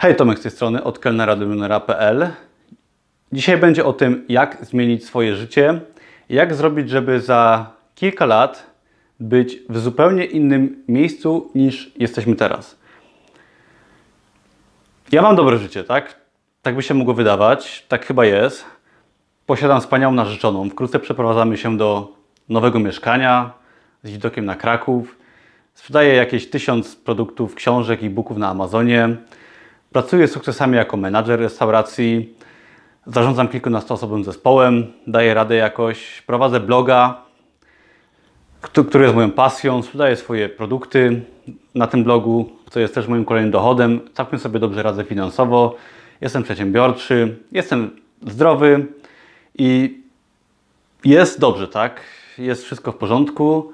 Hej, Tomek z tej strony, od kelnera do milionera.pl. Dzisiaj będzie o tym, jak zmienić swoje życie, jak zrobić, żeby za kilka lat być w zupełnie innym miejscu niż jesteśmy teraz. Ja mam dobre życie, tak? Tak by się mogło wydawać, tak chyba jest. Posiadam wspaniałą narzeczoną. Wkrótce przeprowadzamy się do nowego mieszkania z widokiem na Kraków. Sprzedaję jakieś tysiąc produktów, książek i booków na Amazonie. Pracuję sukcesami jako menadżer restauracji. Zarządzam kilkunastoosobowym zespołem, daję radę jakoś, prowadzę bloga, który jest moją pasją, sprzedaję swoje produkty na tym blogu, co jest też moim kolejnym dochodem. Całkiem sobie dobrze radzę finansowo, jestem przedsiębiorczy, jestem zdrowy i jest dobrze, tak? Jest wszystko w porządku.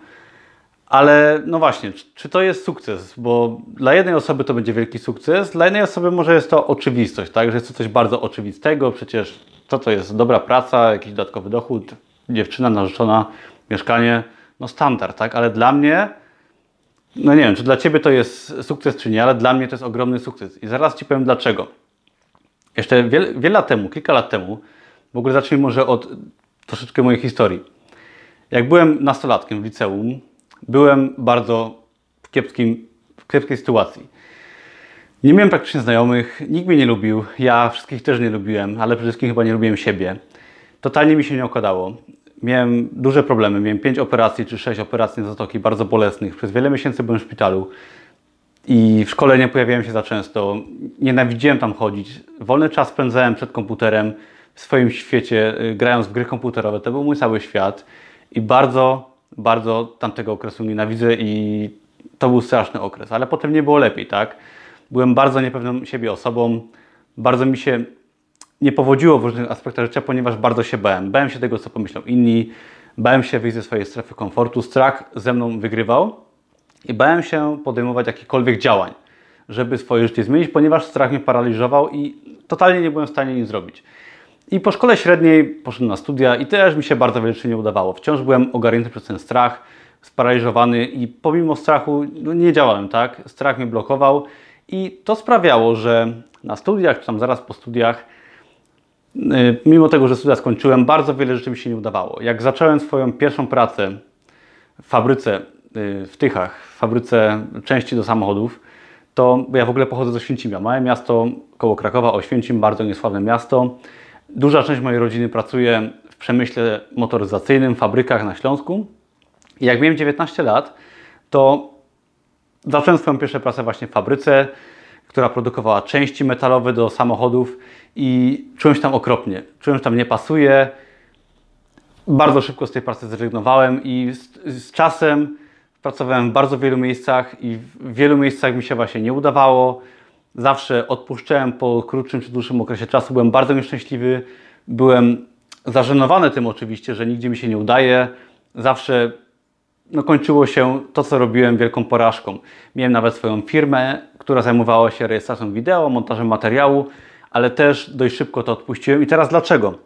Ale no właśnie, czy to jest sukces? Bo dla jednej osoby to będzie wielki sukces, dla innej osoby może jest to oczywistość, tak? Że jest to coś bardzo oczywistego, przecież co to jest? Dobra praca, jakiś dodatkowy dochód, dziewczyna, narzeczona, mieszkanie, no standard, tak? Ale dla mnie, no nie wiem, czy dla Ciebie to jest sukces, czy nie, ale dla mnie to jest ogromny sukces. I zaraz Ci powiem dlaczego. Jeszcze wiele, wiele lat temu, kilka lat temu, w ogóle zacznijmy może od troszeczkę mojej historii. Jak byłem nastolatkiem w liceum, byłem bardzo w, kiepskim, w kiepskiej sytuacji. Nie miałem praktycznie znajomych, nikt mnie nie lubił, ja wszystkich też nie lubiłem, ale przede wszystkim chyba nie lubiłem siebie. Totalnie mi się nie okładało. Miałem duże problemy, miałem 5 operacji czy 6 operacji na zatoki, bardzo bolesnych. Przez wiele miesięcy byłem w szpitalu i w szkole nie pojawiałem się za często. Nienawidziłem tam chodzić. Wolny czas spędzałem przed komputerem, w swoim świecie, y, grając w gry komputerowe. To był mój cały świat i bardzo bardzo tamtego okresu nienawidzę i to był straszny okres, ale potem nie było lepiej, tak? Byłem bardzo niepewną siebie osobą, bardzo mi się nie powodziło w różnych aspektach życia, ponieważ bardzo się bałem. Bałem się tego, co pomyślą inni, bałem się wyjść ze swojej strefy komfortu, strach ze mną wygrywał i bałem się podejmować jakichkolwiek działań, żeby swoje życie zmienić, ponieważ strach mnie paraliżował i totalnie nie byłem w stanie nic zrobić. I po szkole średniej poszedłem na studia i też mi się bardzo wiele rzeczy nie udawało. Wciąż byłem ogarnięty przez ten strach, sparaliżowany i pomimo strachu no nie działałem, tak? Strach mnie blokował i to sprawiało, że na studiach, czy tam zaraz po studiach, y, mimo tego, że studia skończyłem, bardzo wiele rzeczy mi się nie udawało. Jak zacząłem swoją pierwszą pracę w fabryce y, w Tychach, w fabryce części do samochodów, to ja w ogóle pochodzę ze Święcimia, małe miasto koło Krakowa, Oświęcim, bardzo niesławne miasto. Duża część mojej rodziny pracuje w przemyśle motoryzacyjnym, w fabrykach na Śląsku. I jak miałem 19 lat, to zacząłem swoją pierwszą pracę właśnie w fabryce, która produkowała części metalowe do samochodów i czułem się tam okropnie. Czułem, że tam nie pasuje. Bardzo szybko z tej pracy zrezygnowałem i z, z czasem pracowałem w bardzo wielu miejscach i w wielu miejscach mi się właśnie nie udawało zawsze odpuszczałem po krótszym czy dłuższym okresie czasu. Byłem bardzo nieszczęśliwy, byłem zażenowany tym oczywiście, że nigdzie mi się nie udaje. Zawsze no, kończyło się to, co robiłem, wielką porażką. Miałem nawet swoją firmę, która zajmowała się rejestracją wideo, montażem materiału, ale też dość szybko to odpuściłem. I teraz dlaczego?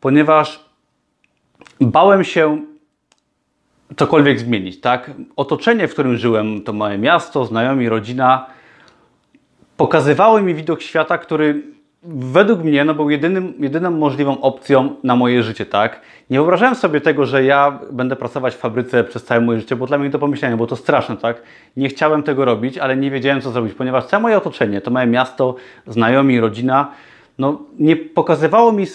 Ponieważ bałem się cokolwiek zmienić, tak? Otoczenie, w którym żyłem, to małe miasto, znajomi, rodzina, pokazywały mi widok świata, który według mnie no, był jedynym, jedyną możliwą opcją na moje życie, tak? Nie wyobrażałem sobie tego, że ja będę pracować w fabryce przez całe moje życie, bo dla mnie to pomyślenie, bo to straszne, tak? Nie chciałem tego robić, ale nie wiedziałem, co zrobić, ponieważ całe moje otoczenie, to małe miasto, znajomi, rodzina, no nie pokazywało mi y,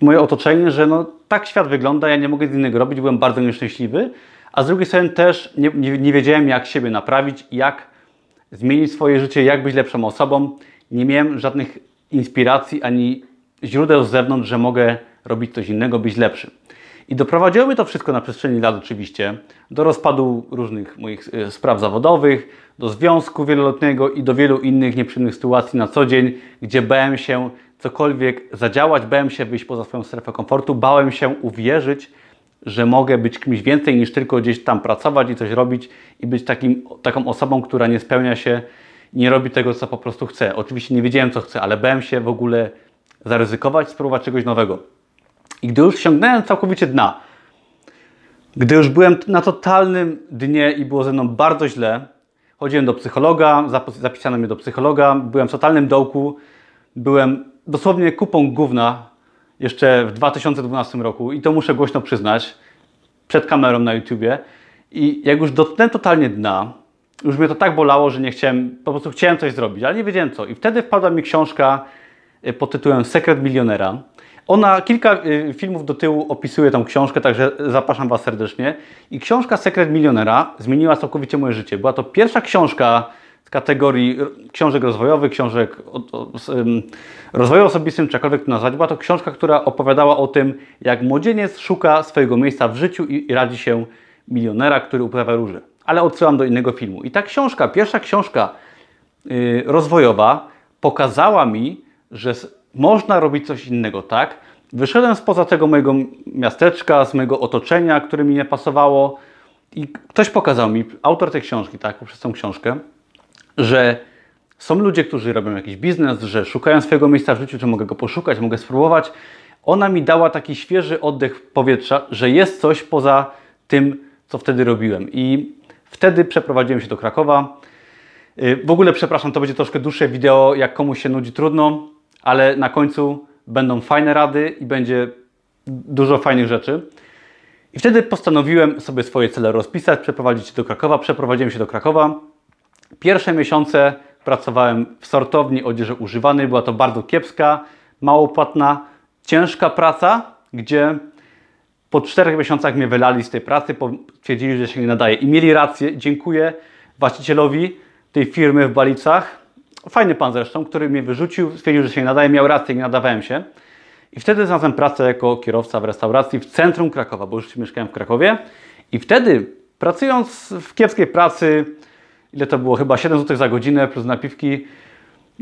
moje otoczenie, że no tak świat wygląda, ja nie mogę z innego robić, byłem bardzo nieszczęśliwy, a z drugiej strony też nie, nie, nie wiedziałem, jak siebie naprawić, jak zmienić swoje życie, jak być lepszą osobą. Nie miałem żadnych inspiracji ani źródeł z zewnątrz, że mogę robić coś innego, być lepszym. I doprowadziło to wszystko na przestrzeni lat oczywiście do rozpadu różnych moich e, spraw zawodowych, do związku wieloletniego i do wielu innych nieprzyjemnych sytuacji na co dzień, gdzie bałem się cokolwiek zadziałać, bałem się wyjść poza swoją strefę komfortu, bałem się uwierzyć, że mogę być kimś więcej niż tylko gdzieś tam pracować i coś robić i być takim, taką osobą, która nie spełnia się, nie robi tego, co po prostu chce. Oczywiście nie wiedziałem, co chcę, ale bałem się w ogóle zaryzykować, spróbować czegoś nowego. I gdy już sięgnąłem całkowicie dna, gdy już byłem na totalnym dnie i było ze mną bardzo źle, chodziłem do psychologa, zapisano mnie do psychologa, byłem w totalnym dołku, byłem dosłownie kupą gówna jeszcze w 2012 roku i to muszę głośno przyznać, przed kamerą na YouTubie. I jak już dotknąłem totalnie dna, już mnie to tak bolało, że nie chciałem, po prostu chciałem coś zrobić, ale nie wiedziałem co. I wtedy wpadła mi książka y, pod tytułem Sekret Milionera. Ona, kilka y, filmów do tyłu opisuje tą książkę, także zapraszam Was serdecznie. I książka Sekret Milionera zmieniła całkowicie moje życie. Była to pierwsza książka z kategorii książek rozwojowych, książek o, o, um, rozwoju osobistym, czy jakkolwiek to nazwać. Była to książka, która opowiadała o tym, jak młodzieniec szuka swojego miejsca w życiu i, i radzi się milionera, który uprawia róże. Ale odsyłam do innego filmu. I ta książka, pierwsza książka yy, rozwojowa, pokazała mi, że można robić coś innego, tak? Wyszedłem spoza tego mojego miasteczka, z mojego otoczenia, które mi nie pasowało i ktoś pokazał mi, autor tej książki, tak, poprzez tą książkę, że są ludzie, którzy robią jakiś biznes, że szukają swojego miejsca w życiu, czy mogę go poszukać, mogę spróbować. Ona mi dała taki świeży oddech powietrza, że jest coś poza tym, co wtedy robiłem. I wtedy przeprowadziłem się do Krakowa. Y, w ogóle, przepraszam, to będzie troszkę dłuższe wideo, jak komuś się nudzi, trudno, ale na końcu będą fajne rady i będzie dużo fajnych rzeczy. I wtedy postanowiłem sobie swoje cele rozpisać, przeprowadzić się do Krakowa. Przeprowadziłem się do Krakowa. Pierwsze miesiące pracowałem w sortowni odzieży używanej. Była to bardzo kiepska, mało płatna, ciężka praca, gdzie po czterech miesiącach mnie wylali z tej pracy, twierdzili, że się nie nadaje. I mieli rację. Dziękuję właścicielowi tej firmy w Balicach. Fajny pan zresztą, który mnie wyrzucił, stwierdził, że się nie nadaje, miał rację, nie nadawałem się. I wtedy znalazłem pracę jako kierowca w restauracji w centrum Krakowa, bo już mieszkałem w Krakowie. I wtedy, pracując w kiepskiej pracy, ile to było, chyba 7 zł za godzinę plus napiwki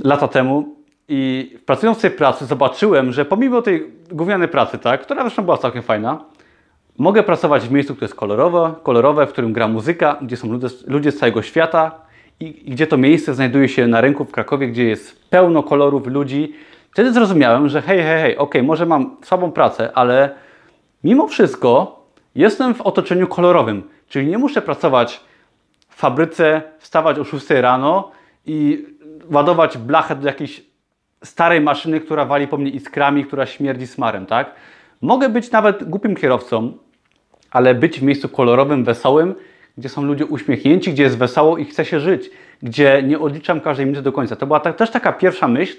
lata temu. I pracując w tej pracy zobaczyłem, że pomimo tej gównianej pracy, tak, która zresztą była całkiem fajna, mogę pracować w miejscu, które jest kolorowe, kolorowe w którym gra muzyka, gdzie są ludzie, ludzie z całego świata i, i gdzie to miejsce znajduje się na rynku w Krakowie, gdzie jest pełno kolorów, ludzi. Wtedy zrozumiałem, że hej, hej, hej, ok, może mam słabą pracę, ale mimo wszystko jestem w otoczeniu kolorowym, czyli nie muszę pracować w fabryce, wstawać o 6 rano i ładować blachę do jakiejś starej maszyny, która wali po mnie iskrami, która śmierdzi smarem, tak? Mogę być nawet głupim kierowcą, ale być w miejscu kolorowym, wesołym, gdzie są ludzie uśmiechnięci, gdzie jest wesoło i chce się żyć, gdzie nie odliczam każdej minuty do końca. To była ta, też taka pierwsza myśl,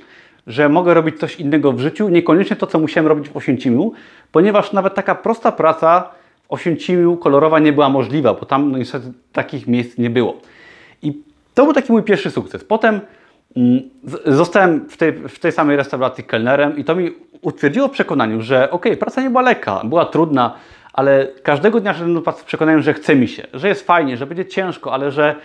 że mogę robić coś innego w życiu, niekoniecznie to, co musiałem robić w Osięcimiu, ponieważ nawet taka prosta praca w Osięcimiu kolorowa nie była możliwa, bo tam no, niestety takich miejsc nie było. I to był taki mój pierwszy sukces. Potem mm, zostałem w tej, w tej samej restauracji kelnerem i to mi utwierdziło w przekonaniu, że ok, praca nie była lekka, była trudna, ale każdego dnia szedłem do pracy z przekonaniem, że chce mi się, że jest fajnie, że będzie ciężko, ale że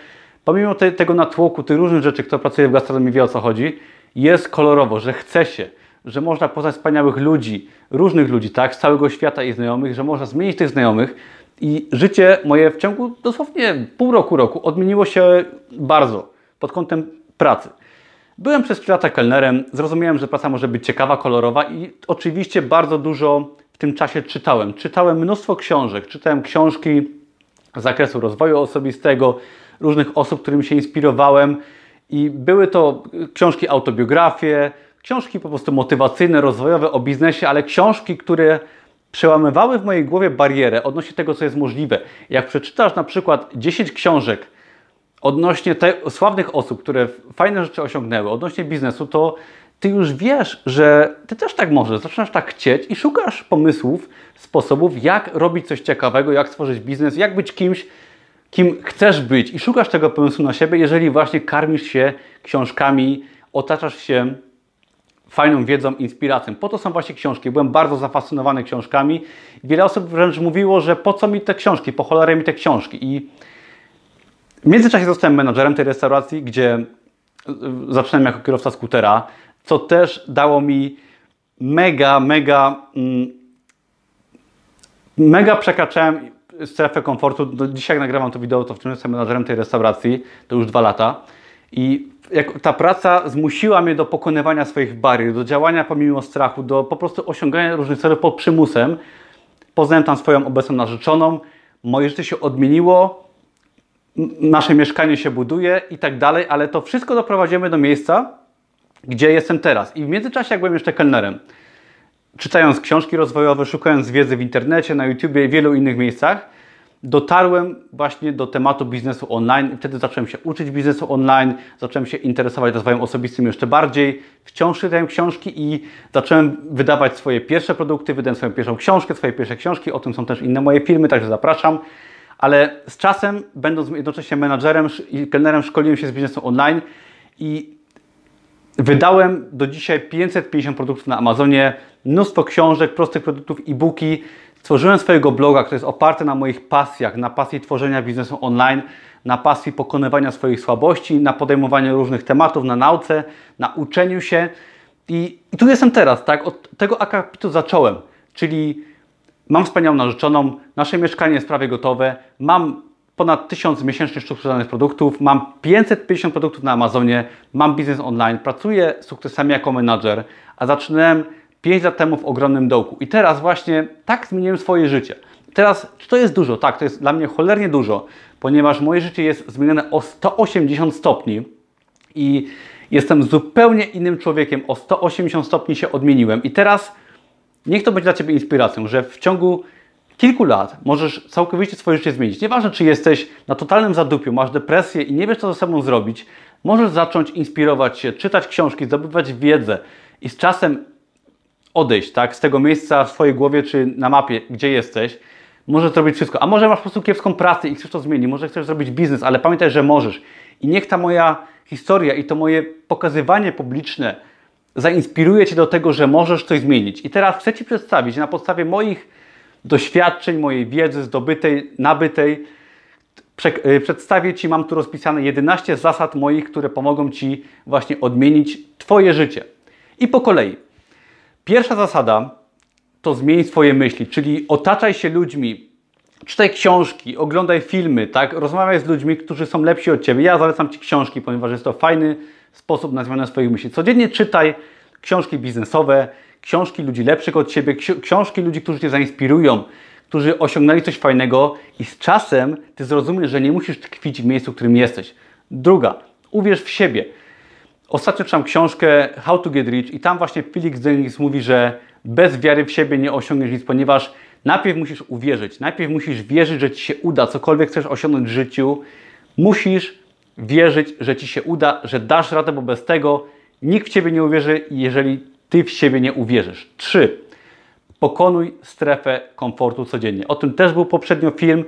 pomimo te, tego natłoku, tych różnych rzeczy, kto pracuje w gastronomii wie o co chodzi, jest kolorowo, że chce się, że można poznać wspaniałych ludzi, różnych ludzi, tak, z całego świata i znajomych, że można zmienić tych znajomych i życie moje w ciągu dosłownie pół roku, roku odmieniło się bardzo pod kątem pracy. Byłem przez 3 lata kelnerem, zrozumiałem, że praca może być ciekawa, kolorowa i oczywiście bardzo dużo w tym czasie czytałem. Czytałem mnóstwo książek, czytałem książki z zakresu rozwoju osobistego, różnych osób, którymi się inspirowałem i były to książki autobiografie, książki po prostu motywacyjne, rozwojowe o biznesie, ale książki, które przełamywały w mojej głowie barierę odnośnie tego, co jest możliwe. Jak przeczytasz na przykład 10 książek odnośnie te, sławnych osób, które fajne rzeczy osiągnęły, odnośnie biznesu, to ty już wiesz, że ty też tak możesz, zaczynasz tak chcieć i szukasz pomysłów, sposobów, jak robić coś ciekawego, jak stworzyć biznes, jak być kimś, kim chcesz być i szukasz tego pomysłu na siebie, jeżeli właśnie karmisz się książkami, otaczasz się fajną wiedzą, inspiracją. Po to są właśnie książki. Byłem bardzo zafascynowany książkami. Wiele osób wręcz mówiło, że po co mi te książki, po cholerę mi te książki. I w międzyczasie zostałem menadżerem tej restauracji, gdzie e, zaczynałem jako kierowca skutera, co też dało mi mega, mega, mm, mega przekraczałem strefę komfortu. Dzisiaj jak nagrywam to wideo, to wciąż jestem menadżerem tej restauracji, to już dwa lata. I ta praca zmusiła mnie do pokonywania swoich barier, do działania pomimo strachu, do po prostu osiągania różnych celów pod przymusem. Poznałem tam swoją obecną narzeczoną, moje życie się odmieniło nasze mieszkanie się buduje i tak dalej, ale to wszystko doprowadzimy do miejsca, gdzie jestem teraz. I w międzyczasie, jak byłem jeszcze kelnerem, czytając książki rozwojowe, szukając wiedzy w internecie, na YouTubie i wielu innych miejscach, dotarłem właśnie do tematu biznesu online. Wtedy zacząłem się uczyć biznesu online, zacząłem się interesować rozwojem osobistym jeszcze bardziej. Wciąż czytałem książki i zacząłem wydawać swoje pierwsze produkty, wydałem swoją pierwszą książkę, swoje pierwsze książki. O tym są też inne moje filmy, także zapraszam. Ale z czasem, będąc jednocześnie menadżerem i kelnerem, szkoliłem się z biznesu online i wydałem do dzisiaj 550 produktów na Amazonie, mnóstwo książek, prostych produktów, e-booki. Stworzyłem swojego bloga, który jest oparty na moich pasjach, na pasji tworzenia biznesu online, na pasji pokonywania swoich słabości, na podejmowaniu różnych tematów, na nauce, na uczeniu się. I, i tu jestem teraz, tak? Od tego akapitu zacząłem, czyli mam wspaniałą narzeczoną, nasze mieszkanie jest prawie gotowe, mam ponad 1000 miesięcznie sztuk sprzedanych produktów, mam 550 produktów na Amazonie, mam biznes online, pracuję sukcesami jako menadżer, a zaczynałem 5 lat temu w ogromnym dołku. I teraz właśnie tak zmieniłem swoje życie. Teraz, czy to jest dużo? Tak, to jest dla mnie cholernie dużo, ponieważ moje życie jest zmienione o 180 stopni i jestem zupełnie innym człowiekiem. O 180 stopni się odmieniłem. I teraz niech to będzie dla Ciebie inspiracją, że w ciągu kilku lat możesz całkowicie swoje życie zmienić. Nieważne, czy jesteś na totalnym zadupiu, masz depresję i nie wiesz, co ze sobą zrobić, możesz zacząć inspirować się, czytać książki, zdobywać wiedzę i z czasem odejść tak, z tego miejsca w swojej głowie czy na mapie, gdzie jesteś, możesz zrobić wszystko. A może masz po prostu kiepską pracę i chcesz to zmienić, może chcesz zrobić biznes, ale pamiętaj, że możesz. I niech ta moja historia i to moje pokazywanie publiczne zainspiruje Cię do tego, że możesz coś zmienić. I teraz chcę Ci przedstawić na podstawie moich doświadczeń, mojej wiedzy zdobytej, nabytej, y, przedstawię Ci, mam tu rozpisane 11 zasad moich, które pomogą Ci właśnie odmienić Twoje życie. I po kolei. Pierwsza zasada to zmień swoje myśli, czyli otaczaj się ludźmi, czytaj książki, oglądaj filmy, tak? rozmawiaj z ludźmi, którzy są lepsi od Ciebie. Ja zalecam Ci książki, ponieważ jest to fajny sposób na zmianę swoich myśli. Codziennie czytaj książki biznesowe, książki ludzi lepszych od Ciebie, książki ludzi, którzy Cię zainspirują, którzy osiągnęli coś fajnego i z czasem Ty zrozumiesz, że nie musisz tkwić w miejscu, w którym jesteś. Druga, uwierz w siebie. Ostatnio czytam książkę How to Get Rich i tam właśnie Felix Dennis mówi, że bez wiary w siebie nie osiągniesz nic, ponieważ najpierw musisz uwierzyć, najpierw musisz wierzyć, że Ci się uda, cokolwiek chcesz osiągnąć w życiu, musisz wierzyć, że Ci się uda, że dasz radę, bo bez tego nikt w Ciebie nie uwierzy, jeżeli Ty w siebie nie uwierzysz. 3. Pokonuj strefę komfortu codziennie. O tym też był poprzednio film.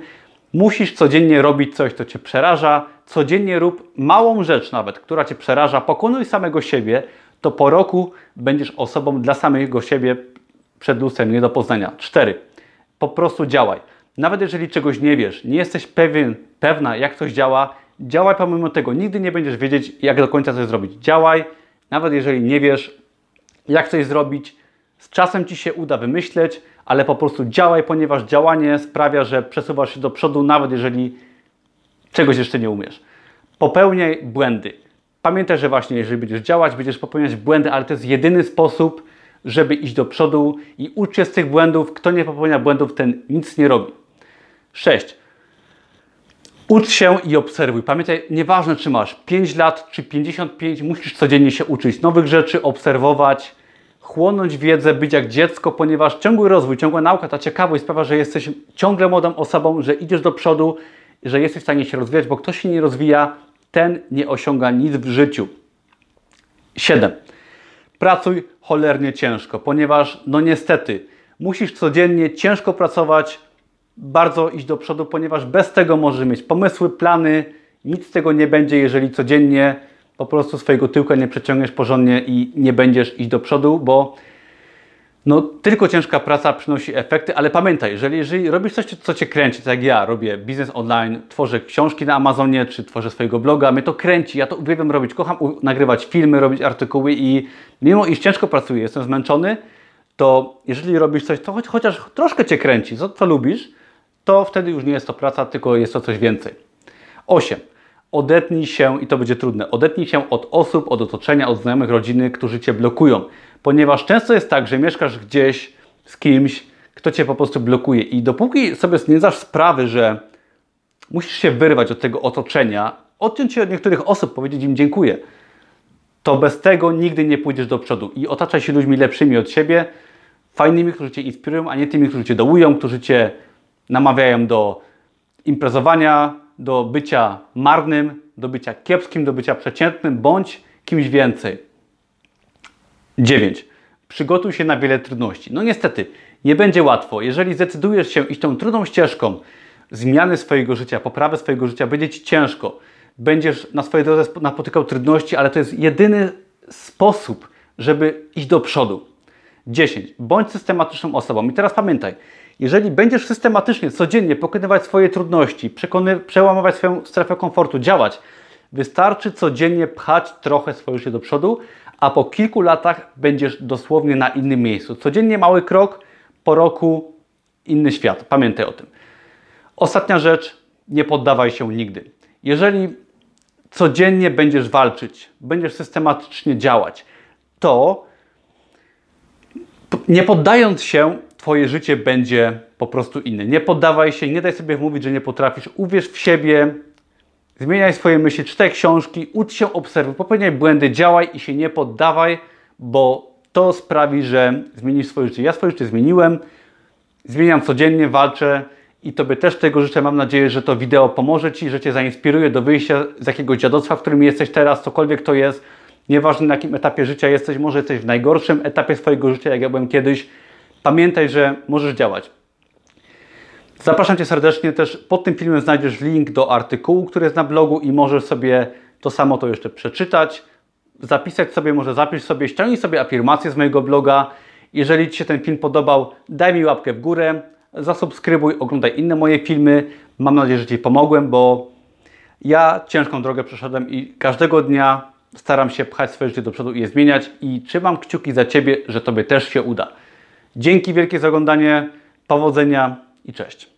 Musisz codziennie robić coś, co Cię przeraża. Codziennie rób małą rzecz nawet, która Cię przeraża. Pokonuj samego siebie, to po roku będziesz osobą dla samego siebie przed lustrem, nie do poznania. 4. Po prostu działaj. Nawet jeżeli czegoś nie wiesz, nie jesteś pewien, pewna, jak coś działa, działaj pomimo tego. Nigdy nie będziesz wiedzieć, jak do końca coś zrobić. Działaj, nawet jeżeli nie wiesz, jak coś zrobić. Z czasem Ci się uda wymyśleć, ale po prostu działaj, ponieważ działanie sprawia, że przesuwasz się do przodu, nawet jeżeli czegoś jeszcze nie umiesz. Popełniaj błędy. Pamiętaj, że właśnie jeżeli będziesz działać, będziesz popełniać błędy, ale to jest jedyny sposób, żeby iść do przodu i ucz się z tych błędów. Kto nie popełnia błędów, ten nic nie robi. 6. Ucz się i obserwuj. Pamiętaj, nieważne czy masz 5 lat czy 55, musisz codziennie się uczyć nowych rzeczy, obserwować, chłonąć wiedzę, być jak dziecko, ponieważ ciągły rozwój, ciągła nauka, ta ciekawość sprawia, że jesteś ciągle młodą osobą, że idziesz do przodu, że jesteś w stanie się rozwijać, bo ktoś się nie rozwija, ten nie osiąga nic w życiu. 7. Pracuj cholernie ciężko, ponieważ no niestety musisz codziennie ciężko pracować, bardzo iść do przodu, ponieważ bez tego możesz mieć pomysły, plany, nic z tego nie będzie, jeżeli codziennie po prostu swojego tyłka nie przeciągniesz porządnie i nie będziesz iść do przodu, bo no, tylko ciężka praca przynosi efekty, ale pamiętaj, jeżeli, jeżeli robisz coś, co Cię kręci, tak jak ja robię biznes online, tworzę książki na Amazonie, czy tworzę swojego bloga, mnie to kręci, ja to uwielbiam robić, kocham nagrywać filmy, robić artykuły i mimo iż ciężko pracuję, jestem zmęczony, to jeżeli robisz coś, to choć, chociaż troszkę Cię kręci, co, co lubisz, to wtedy już nie jest to praca, tylko jest to coś więcej. 8. Odetnij się, i to będzie trudne, odetnij się od osób, od otoczenia, od znajomych, rodziny, którzy Cię blokują. Ponieważ często jest tak, że mieszkasz gdzieś z kimś, kto Cię po prostu blokuje. I dopóki sobie nie zdasz sprawy, że musisz się wyrwać od tego otoczenia, odciąć się od niektórych osób, powiedzieć im dziękuję. To bez tego nigdy nie pójdziesz do przodu i otaczaj się ludźmi lepszymi od siebie, fajnymi, którzy Cię inspirują, a nie tymi, którzy Cię dołują, którzy Cię namawiają do imprezowania, do bycia marnym, do bycia kiepskim, do bycia przeciętnym, bądź kimś więcej. 9. Przygotuj się na wiele trudności. No niestety, nie będzie łatwo. Jeżeli zdecydujesz się iść tą trudną ścieżką zmiany swojego życia, poprawy swojego życia, będzie Ci ciężko. Będziesz na swojej drodze napotykał trudności, ale to jest jedyny sposób, żeby iść do przodu. 10. Bądź systematyczną osobą. I teraz pamiętaj, jeżeli będziesz systematycznie, codziennie pokonywać swoje trudności, przekony, przełamywać swoją strefę komfortu, działać, wystarczy codziennie pchać trochę swoje życie do przodu, a po kilku latach będziesz dosłownie na innym miejscu. Codziennie mały krok, po roku inny świat. Pamiętaj o tym. Ostatnia rzecz, nie poddawaj się nigdy. Jeżeli codziennie będziesz walczyć, będziesz systematycznie działać, to nie poddając się, Twoje życie będzie po prostu inne. Nie poddawaj się, nie daj sobie wmówić, że nie potrafisz. Uwierz w siebie, zmieniaj swoje myśli, czytaj książki, ucz się, obserwuj, popełniaj błędy, działaj i się nie poddawaj, bo to sprawi, że zmienisz swoje życie. Ja swoje życie zmieniłem, zmieniam codziennie, walczę i Tobie też tego życzę. Mam nadzieję, że to wideo pomoże Ci, że Cię zainspiruje do wyjścia z jakiegoś dziadostwa, w którym jesteś teraz, cokolwiek to jest. Nieważne na jakim etapie życia jesteś, może jesteś w najgorszym etapie swojego życia, jak ja byłem kiedyś. Pamiętaj, że możesz działać. Zapraszam Cię serdecznie też. Pod tym filmem znajdziesz link do artykułu, który jest na blogu i możesz sobie to samo to jeszcze przeczytać, zapisać sobie, może zapisz sobie, ściągnij sobie afirmację z mojego bloga. Jeżeli Ci się ten film podobał, daj mi łapkę w górę, zasubskrybuj, oglądaj inne moje filmy. Mam nadzieję, że Ci pomogłem, bo ja ciężką drogę przeszedłem i każdego dnia staram się pchać swoje życie do przodu i je zmieniać i trzymam kciuki za Ciebie, że Tobie też się uda. Dzięki wielkie za oglądanie, powodzenia i cześć.